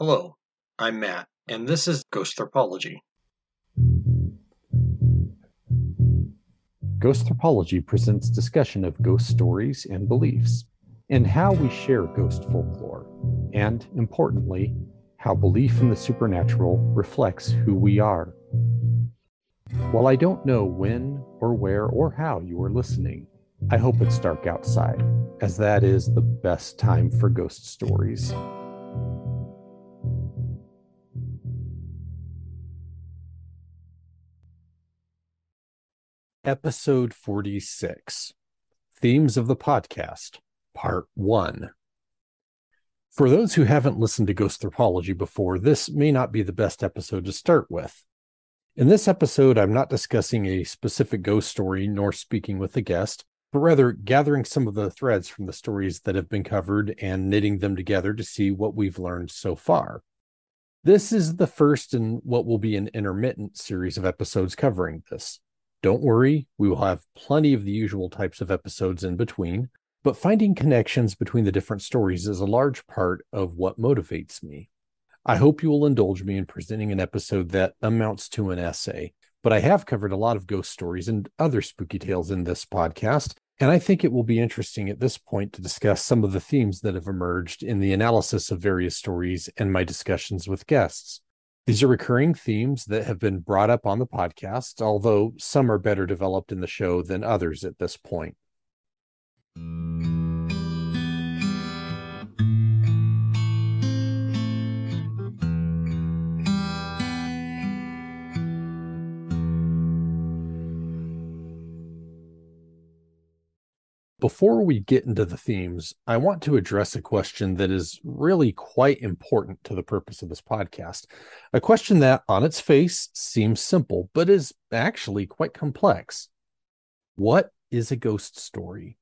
Hello, I'm Matt, and this is Ghosthropology. Ghost Therpology presents discussion of ghost stories and beliefs, and how we share ghost folklore, and importantly, how belief in the supernatural reflects who we are. While I don't know when or where or how you are listening, I hope it's dark outside, as that is the best time for ghost stories. Episode 46 Themes of the Podcast, Part 1. For those who haven't listened to Ghosthropology before, this may not be the best episode to start with. In this episode, I'm not discussing a specific ghost story nor speaking with a guest, but rather gathering some of the threads from the stories that have been covered and knitting them together to see what we've learned so far. This is the first in what will be an intermittent series of episodes covering this. Don't worry, we will have plenty of the usual types of episodes in between, but finding connections between the different stories is a large part of what motivates me. I hope you will indulge me in presenting an episode that amounts to an essay, but I have covered a lot of ghost stories and other spooky tales in this podcast, and I think it will be interesting at this point to discuss some of the themes that have emerged in the analysis of various stories and my discussions with guests. These are recurring themes that have been brought up on the podcast, although some are better developed in the show than others at this point. Before we get into the themes, I want to address a question that is really quite important to the purpose of this podcast. A question that, on its face, seems simple, but is actually quite complex. What is a ghost story?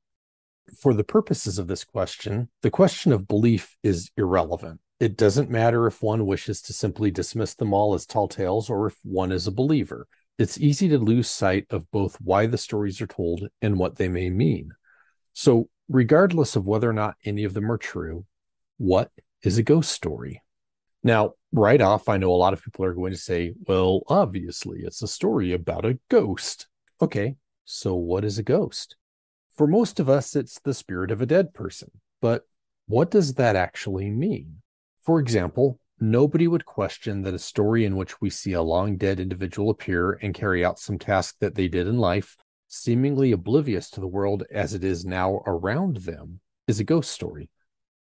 For the purposes of this question, the question of belief is irrelevant. It doesn't matter if one wishes to simply dismiss them all as tall tales or if one is a believer. It's easy to lose sight of both why the stories are told and what they may mean. So, regardless of whether or not any of them are true, what is a ghost story? Now, right off, I know a lot of people are going to say, well, obviously, it's a story about a ghost. Okay, so what is a ghost? For most of us, it's the spirit of a dead person. But what does that actually mean? For example, nobody would question that a story in which we see a long dead individual appear and carry out some task that they did in life seemingly oblivious to the world as it is now around them, is a ghost story.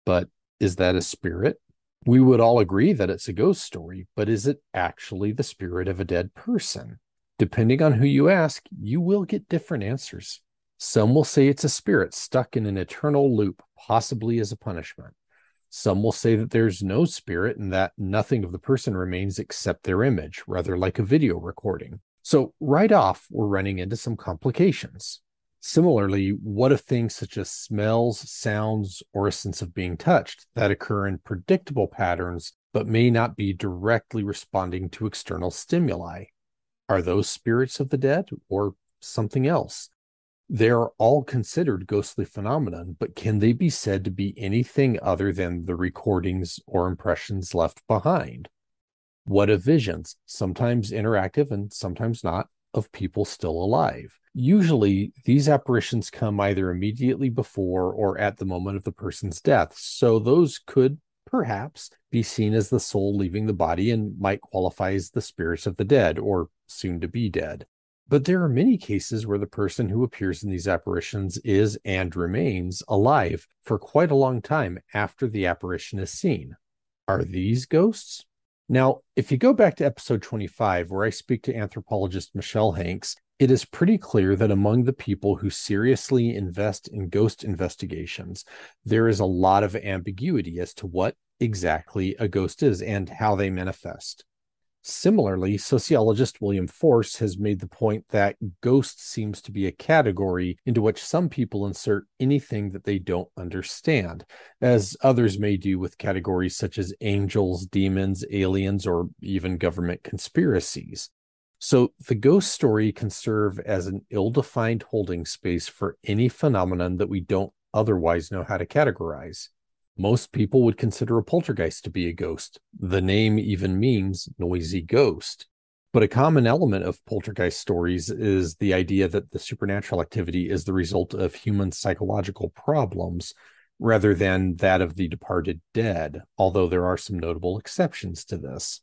But is that a spirit? We would all agree that it's a ghost story, but is it actually the spirit of a dead person? Depending on who you ask, you will get different answers. Some will say it's a spirit stuck in an eternal loop, possibly as a punishment. Some will say that there's no spirit and that nothing of the person remains except their image, rather like a video recording. So, right off, we're running into some complications. Similarly, what if things such as smells, sounds, or a sense of being touched that occur in predictable patterns but may not be directly responding to external stimuli? Are those spirits of the dead or something else? They are all considered ghostly phenomenon, but can they be said to be anything other than the recordings or impressions left behind? What of visions, sometimes interactive and sometimes not, of people still alive? Usually, these apparitions come either immediately before or at the moment of the person's death. So, those could perhaps be seen as the soul leaving the body and might qualify as the spirits of the dead or soon to be dead. But there are many cases where the person who appears in these apparitions is and remains alive for quite a long time after the apparition is seen. Are these ghosts? Now, if you go back to episode 25, where I speak to anthropologist Michelle Hanks, it is pretty clear that among the people who seriously invest in ghost investigations, there is a lot of ambiguity as to what exactly a ghost is and how they manifest. Similarly, sociologist William Force has made the point that ghost seems to be a category into which some people insert anything that they don't understand, as others may do with categories such as angels, demons, aliens, or even government conspiracies. So the ghost story can serve as an ill defined holding space for any phenomenon that we don't otherwise know how to categorize. Most people would consider a poltergeist to be a ghost. The name even means noisy ghost. But a common element of poltergeist stories is the idea that the supernatural activity is the result of human psychological problems rather than that of the departed dead, although there are some notable exceptions to this.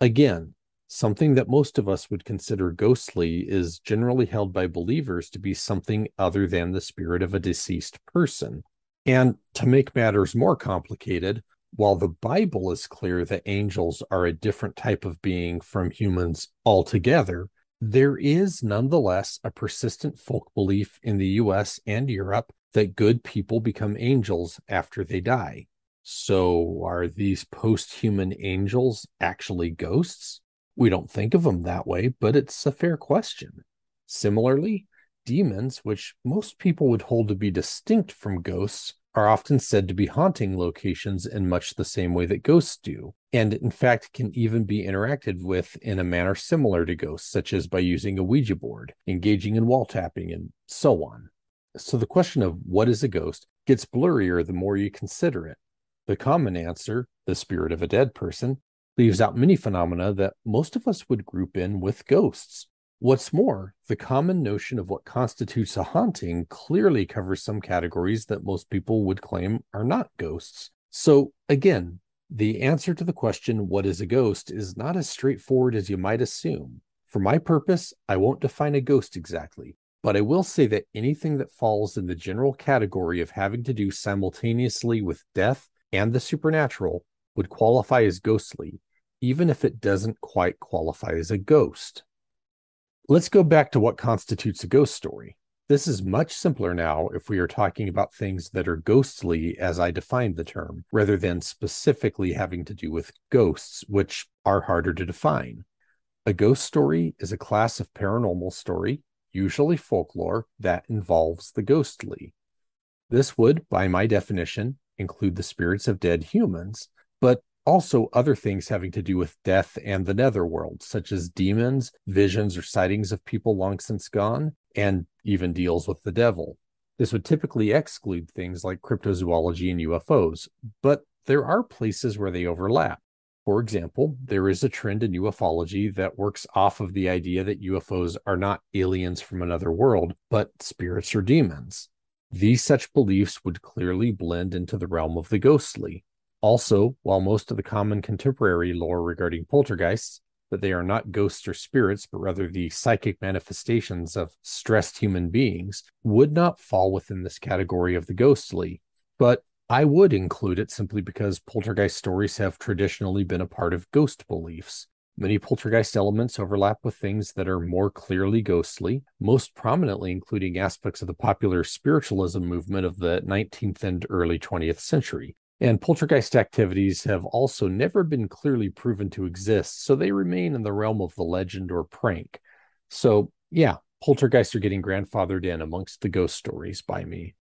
Again, something that most of us would consider ghostly is generally held by believers to be something other than the spirit of a deceased person. And to make matters more complicated, while the Bible is clear that angels are a different type of being from humans altogether, there is nonetheless a persistent folk belief in the US and Europe that good people become angels after they die. So, are these post human angels actually ghosts? We don't think of them that way, but it's a fair question. Similarly, demons, which most people would hold to be distinct from ghosts, are often said to be haunting locations in much the same way that ghosts do, and in fact can even be interacted with in a manner similar to ghosts, such as by using a Ouija board, engaging in wall tapping, and so on. So the question of what is a ghost gets blurrier the more you consider it. The common answer, the spirit of a dead person, leaves out many phenomena that most of us would group in with ghosts. What's more, the common notion of what constitutes a haunting clearly covers some categories that most people would claim are not ghosts. So, again, the answer to the question, what is a ghost, is not as straightforward as you might assume. For my purpose, I won't define a ghost exactly, but I will say that anything that falls in the general category of having to do simultaneously with death and the supernatural would qualify as ghostly, even if it doesn't quite qualify as a ghost. Let's go back to what constitutes a ghost story. This is much simpler now if we are talking about things that are ghostly as I defined the term, rather than specifically having to do with ghosts, which are harder to define. A ghost story is a class of paranormal story, usually folklore, that involves the ghostly. This would, by my definition, include the spirits of dead humans, but also other things having to do with death and the netherworld, such as demons, visions, or sightings of people long since gone, and even deals with the devil. This would typically exclude things like cryptozoology and UFOs, but there are places where they overlap. For example, there is a trend in ufology that works off of the idea that UFOs are not aliens from another world, but spirits or demons. These such beliefs would clearly blend into the realm of the ghostly, also, while most of the common contemporary lore regarding poltergeists, that they are not ghosts or spirits, but rather the psychic manifestations of stressed human beings, would not fall within this category of the ghostly. But I would include it simply because poltergeist stories have traditionally been a part of ghost beliefs. Many poltergeist elements overlap with things that are more clearly ghostly, most prominently including aspects of the popular spiritualism movement of the 19th and early 20th century, and poltergeist activities have also never been clearly proven to exist, so they remain in the realm of the legend or prank. So, yeah, poltergeists are getting grandfathered in amongst the ghost stories by me.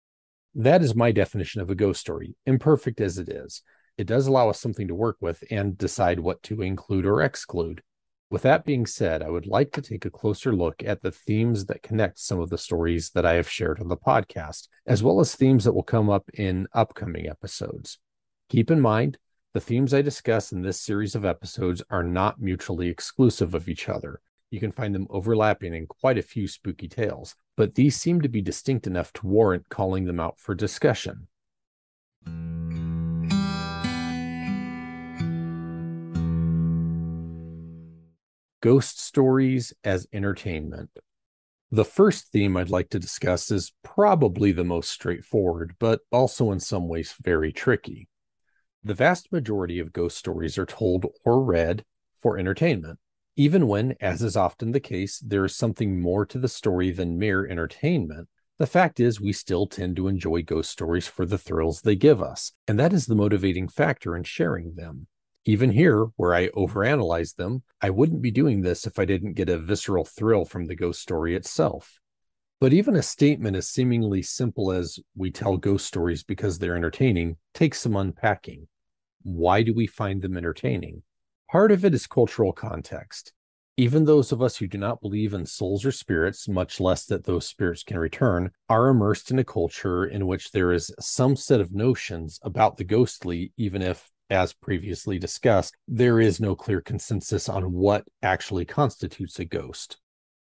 That is my definition of a ghost story, imperfect as it is. It does allow us something to work with and decide what to include or exclude. With that being said, I would like to take a closer look at the themes that connect some of the stories that I have shared on the podcast, as well as themes that will come up in upcoming episodes. Keep in mind, the themes I discuss in this series of episodes are not mutually exclusive of each other. You can find them overlapping in quite a few spooky tales, but these seem to be distinct enough to warrant calling them out for discussion. Ghost stories as entertainment. The first theme I'd like to discuss is probably the most straightforward, but also in some ways very tricky. The vast majority of ghost stories are told or read for entertainment, even when, as is often the case, there is something more to the story than mere entertainment. The fact is, we still tend to enjoy ghost stories for the thrills they give us, and that is the motivating factor in sharing them. Even here, where I overanalyze them, I wouldn't be doing this if I didn't get a visceral thrill from the ghost story itself. But even a statement as seemingly simple as we tell ghost stories because they're entertaining takes some unpacking. Why do we find them entertaining? Part of it is cultural context. Even those of us who do not believe in souls or spirits, much less that those spirits can return, are immersed in a culture in which there is some set of notions about the ghostly, even if, as previously discussed, there is no clear consensus on what actually constitutes a ghost.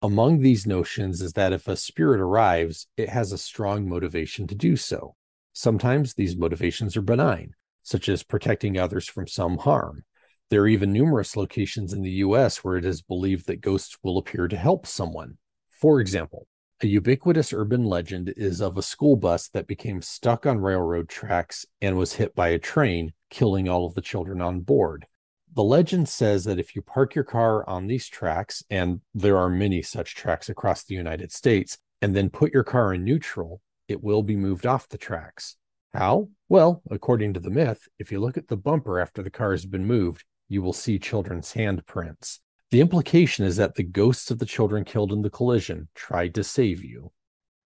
Among these notions is that if a spirit arrives, it has a strong motivation to do so. Sometimes these motivations are benign, such as protecting others from some harm. There are even numerous locations in the US where it is believed that ghosts will appear to help someone. For example, a ubiquitous urban legend is of a school bus that became stuck on railroad tracks and was hit by a train, killing all of the children on board. The legend says that if you park your car on these tracks, and there are many such tracks across the United States, and then put your car in neutral, it will be moved off the tracks. How? Well, according to the myth, if you look at the bumper after the car has been moved, you will see children's handprints. The implication is that the ghosts of the children killed in the collision tried to save you.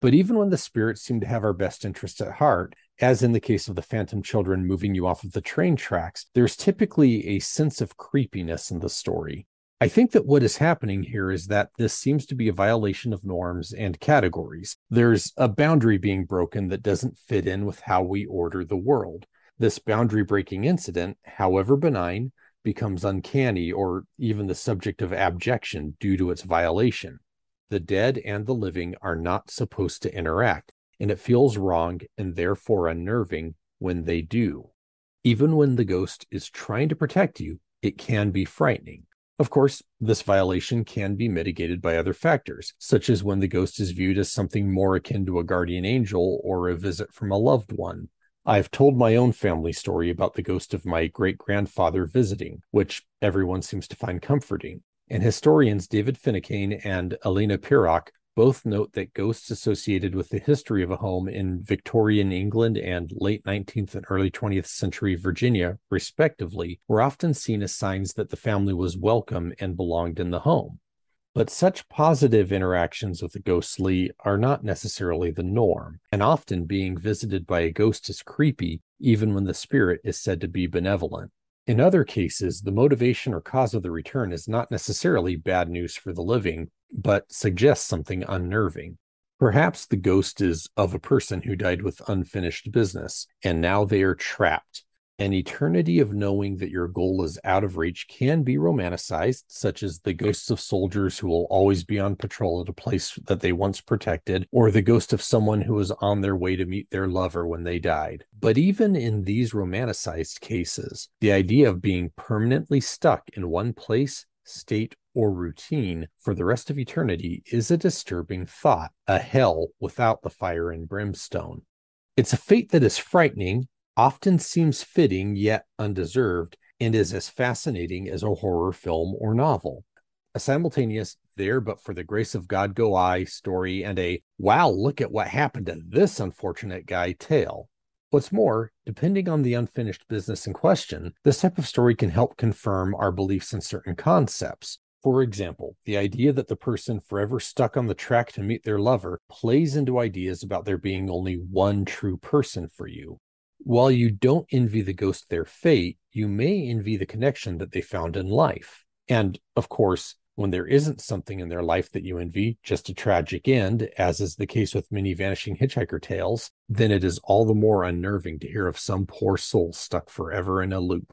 But even when the spirits seem to have our best interest at heart, as in the case of the phantom children moving you off of the train tracks, there's typically a sense of creepiness in the story. I think that what is happening here is that this seems to be a violation of norms and categories. There's a boundary being broken that doesn't fit in with how we order the world. This boundary breaking incident, however benign, becomes uncanny or even the subject of abjection due to its violation. The dead and the living are not supposed to interact, and it feels wrong and therefore unnerving when they do. Even when the ghost is trying to protect you, it can be frightening. Of course, this violation can be mitigated by other factors, such as when the ghost is viewed as something more akin to a guardian angel or a visit from a loved one, I've told my own family story about the ghost of my great grandfather visiting, which everyone seems to find comforting. And historians David Finucane and Alena Pirok both note that ghosts associated with the history of a home in Victorian England and late 19th and early 20th century Virginia, respectively, were often seen as signs that the family was welcome and belonged in the home. But such positive interactions with the ghostly are not necessarily the norm, and often being visited by a ghost is creepy, even when the spirit is said to be benevolent. In other cases, the motivation or cause of the return is not necessarily bad news for the living, but suggests something unnerving. Perhaps the ghost is of a person who died with unfinished business, and now they are trapped, an eternity of knowing that your goal is out of reach can be romanticized, such as the ghosts of soldiers who will always be on patrol at a place that they once protected, or the ghost of someone who was on their way to meet their lover when they died. But even in these romanticized cases, the idea of being permanently stuck in one place, state, or routine for the rest of eternity is a disturbing thought, a hell without the fire and brimstone. It's a fate that is frightening often seems fitting yet undeserved, and is as fascinating as a horror film or novel. A simultaneous there but for the grace of God go I story and a wow, look at what happened to this unfortunate guy tale. What's more, depending on the unfinished business in question, this type of story can help confirm our beliefs in certain concepts. For example, the idea that the person forever stuck on the track to meet their lover plays into ideas about there being only one true person for you. While you don't envy the ghost their fate, you may envy the connection that they found in life. And of course, when there isn't something in their life that you envy, just a tragic end, as is the case with many vanishing hitchhiker tales, then it is all the more unnerving to hear of some poor soul stuck forever in a loop.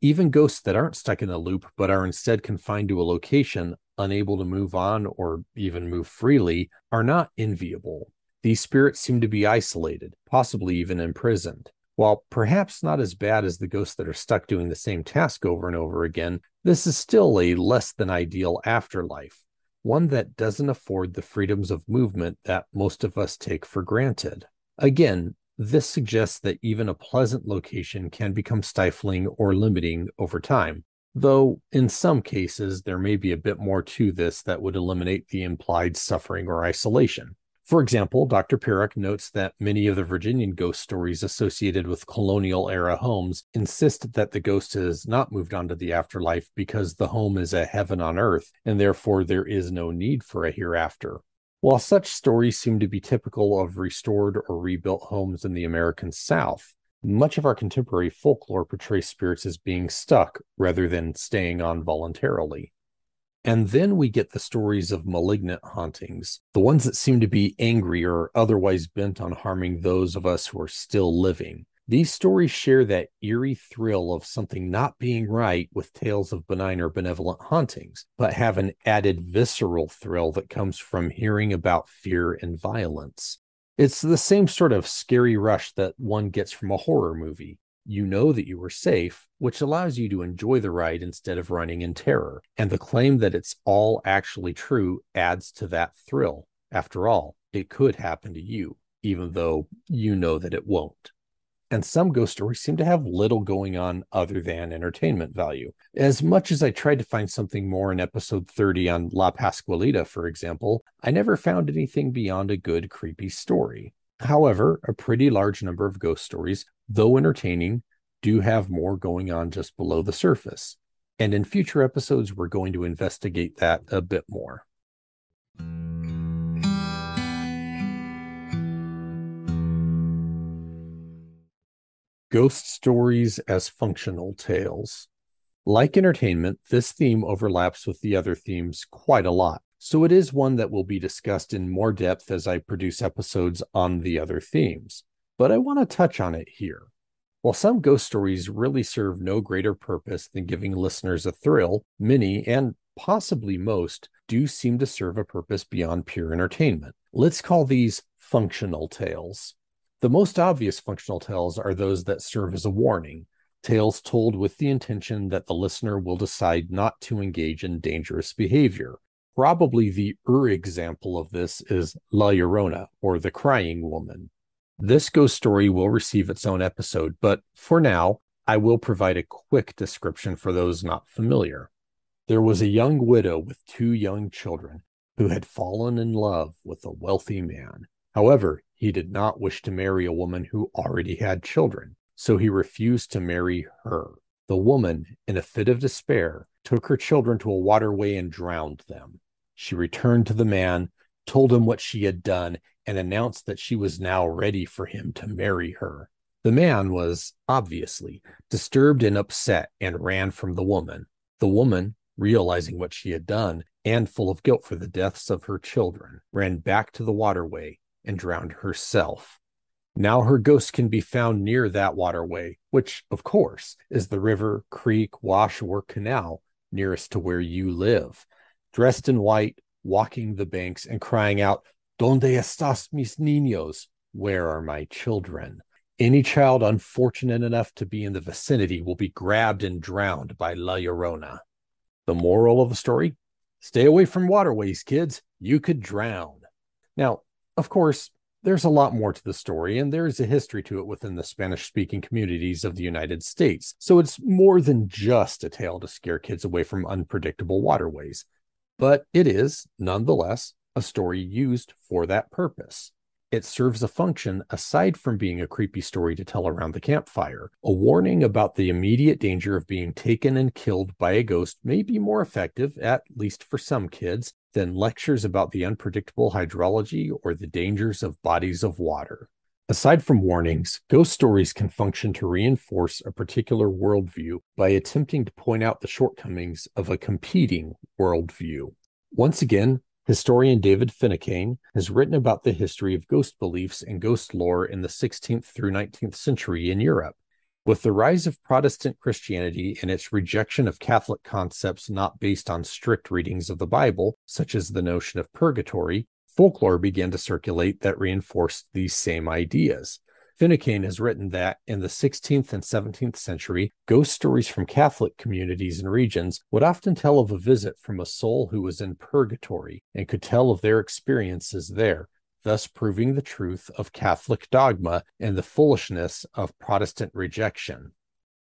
Even ghosts that aren't stuck in a loop, but are instead confined to a location, unable to move on or even move freely, are not enviable. These spirits seem to be isolated, possibly even imprisoned. While perhaps not as bad as the ghosts that are stuck doing the same task over and over again, this is still a less than ideal afterlife, one that doesn't afford the freedoms of movement that most of us take for granted. Again, this suggests that even a pleasant location can become stifling or limiting over time, though in some cases there may be a bit more to this that would eliminate the implied suffering or isolation. For example, Dr. Pirok notes that many of the Virginian ghost stories associated with colonial era homes insist that the ghost has not moved on to the afterlife because the home is a heaven on earth, and therefore there is no need for a hereafter. While such stories seem to be typical of restored or rebuilt homes in the American South, much of our contemporary folklore portrays spirits as being stuck rather than staying on voluntarily. And then we get the stories of malignant hauntings, the ones that seem to be angry or otherwise bent on harming those of us who are still living. These stories share that eerie thrill of something not being right with tales of benign or benevolent hauntings, but have an added visceral thrill that comes from hearing about fear and violence. It's the same sort of scary rush that one gets from a horror movie you know that you were safe, which allows you to enjoy the ride instead of running in terror. And the claim that it's all actually true adds to that thrill. After all, it could happen to you, even though you know that it won't. And some ghost stories seem to have little going on other than entertainment value. As much as I tried to find something more in episode 30 on La Pascualita, for example, I never found anything beyond a good, creepy story. However, a pretty large number of ghost stories, though entertaining, do have more going on just below the surface. And in future episodes, we're going to investigate that a bit more. Ghost stories as functional tales. Like entertainment, this theme overlaps with the other themes quite a lot. So it is one that will be discussed in more depth as I produce episodes on the other themes. But I want to touch on it here. While some ghost stories really serve no greater purpose than giving listeners a thrill, many, and possibly most, do seem to serve a purpose beyond pure entertainment. Let's call these functional tales. The most obvious functional tales are those that serve as a warning, tales told with the intention that the listener will decide not to engage in dangerous behavior, Probably the Ur example of this is La Llorona, or the Crying Woman. This ghost story will receive its own episode, but for now, I will provide a quick description for those not familiar. There was a young widow with two young children who had fallen in love with a wealthy man. However, he did not wish to marry a woman who already had children, so he refused to marry her. The woman, in a fit of despair, took her children to a waterway and drowned them. She returned to the man, told him what she had done, and announced that she was now ready for him to marry her. The man was, obviously, disturbed and upset and ran from the woman. The woman, realizing what she had done and full of guilt for the deaths of her children, ran back to the waterway and drowned herself. Now her ghost can be found near that waterway, which, of course, is the river, creek, wash, or canal nearest to where you live dressed in white, walking the banks and crying out, Donde estas mis niños? Where are my children? Any child unfortunate enough to be in the vicinity will be grabbed and drowned by La Llorona. The moral of the story stay away from waterways, kids. You could drown. Now, of course, there's a lot more to the story, and there is a history to it within the Spanish speaking communities of the United States. So it's more than just a tale to scare kids away from unpredictable waterways but it is nonetheless a story used for that purpose. It serves a function aside from being a creepy story to tell around the campfire. A warning about the immediate danger of being taken and killed by a ghost may be more effective, at least for some kids, than lectures about the unpredictable hydrology or the dangers of bodies of water. Aside from warnings, ghost stories can function to reinforce a particular worldview by attempting to point out the shortcomings of a competing worldview. Once again, historian David Finucane has written about the history of ghost beliefs and ghost lore in the 16th through 19th century in Europe. With the rise of Protestant Christianity and its rejection of Catholic concepts not based on strict readings of the Bible, such as the notion of purgatory, folklore began to circulate that reinforced these same ideas. Finucane has written that in the 16th and 17th century, ghost stories from Catholic communities and regions would often tell of a visit from a soul who was in purgatory and could tell of their experiences there, thus proving the truth of Catholic dogma and the foolishness of Protestant rejection.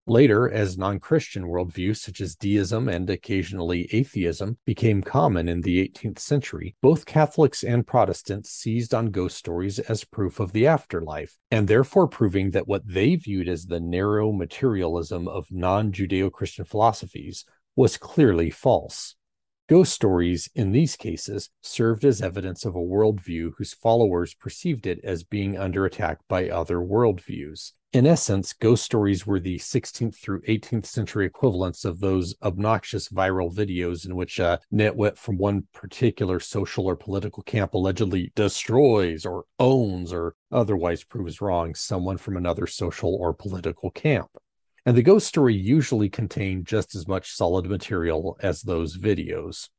Later, as non Christian worldviews such as deism and occasionally atheism became common in the 18th century, both Catholics and Protestants seized on ghost stories as proof of the afterlife, and therefore proving that what they viewed as the narrow materialism of non Judeo Christian philosophies was clearly false. Ghost stories, in these cases, served as evidence of a worldview whose followers perceived it as being under attack by other worldviews. In essence, ghost stories were the 16th through 18th century equivalents of those obnoxious viral videos in which a nitwit from one particular social or political camp allegedly destroys or owns or otherwise proves wrong someone from another social or political camp. And the ghost story usually contained just as much solid material as those videos.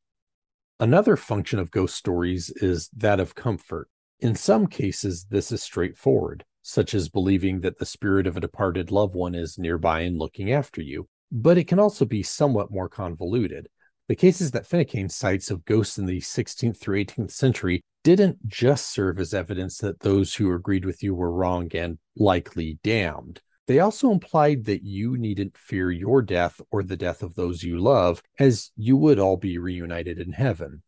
Another function of ghost stories is that of comfort. In some cases, this is straightforward such as believing that the spirit of a departed loved one is nearby and looking after you. But it can also be somewhat more convoluted. The cases that Finucane cites of ghosts in the 16th through 18th century didn't just serve as evidence that those who agreed with you were wrong and likely damned. They also implied that you needn't fear your death or the death of those you love, as you would all be reunited in heaven.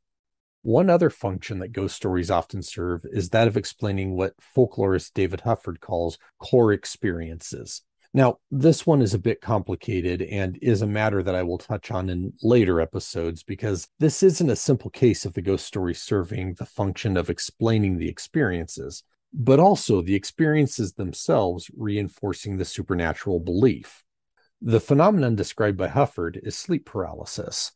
One other function that ghost stories often serve is that of explaining what folklorist David Hufford calls core experiences. Now, this one is a bit complicated and is a matter that I will touch on in later episodes because this isn't a simple case of the ghost story serving the function of explaining the experiences, but also the experiences themselves reinforcing the supernatural belief. The phenomenon described by Hufford is sleep paralysis.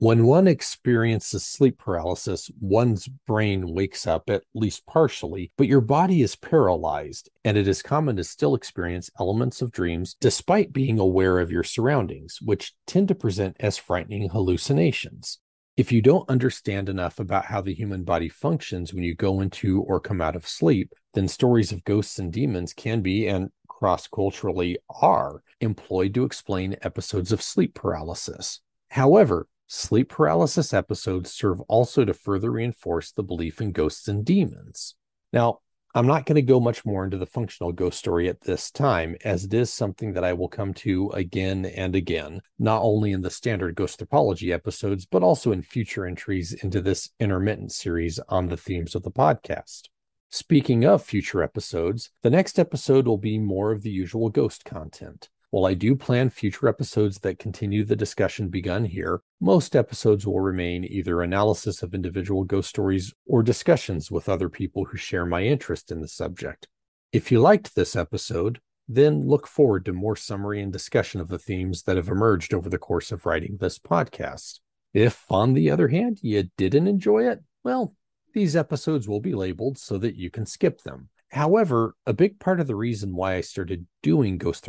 When one experiences sleep paralysis, one's brain wakes up at least partially, but your body is paralyzed, and it is common to still experience elements of dreams despite being aware of your surroundings, which tend to present as frightening hallucinations. If you don't understand enough about how the human body functions when you go into or come out of sleep, then stories of ghosts and demons can be, and cross culturally are, employed to explain episodes of sleep paralysis. However, Sleep paralysis episodes serve also to further reinforce the belief in ghosts and demons. Now, I'm not going to go much more into the functional ghost story at this time, as it is something that I will come to again and again, not only in the standard Ghosthropology episodes, but also in future entries into this intermittent series on the themes of the podcast. Speaking of future episodes, the next episode will be more of the usual ghost content. While I do plan future episodes that continue the discussion begun here, most episodes will remain either analysis of individual ghost stories or discussions with other people who share my interest in the subject. If you liked this episode, then look forward to more summary and discussion of the themes that have emerged over the course of writing this podcast. If, on the other hand, you didn't enjoy it, well, these episodes will be labeled so that you can skip them. However, a big part of the reason why I started doing ghost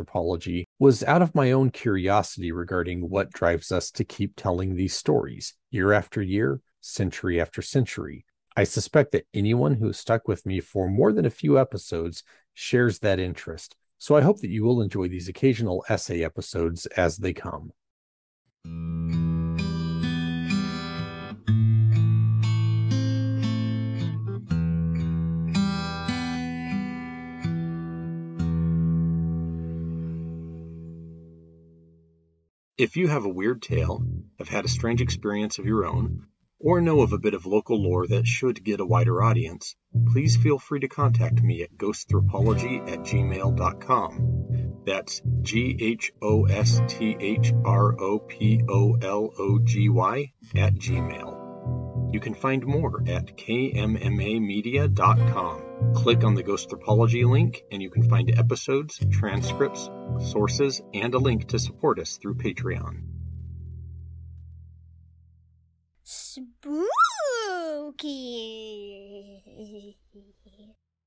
was out of my own curiosity regarding what drives us to keep telling these stories year after year, century after century. I suspect that anyone who has stuck with me for more than a few episodes shares that interest. So I hope that you will enjoy these occasional essay episodes as they come. If you have a weird tale, have had a strange experience of your own, or know of a bit of local lore that should get a wider audience, please feel free to contact me at ghosthropology at gmail.com. That's G H O S T H R O P O L O G Y at gmail. You can find more at kmmamedia.com. Click on the Ghost link and you can find episodes, transcripts, sources, and a link to support us through Patreon. Spooky.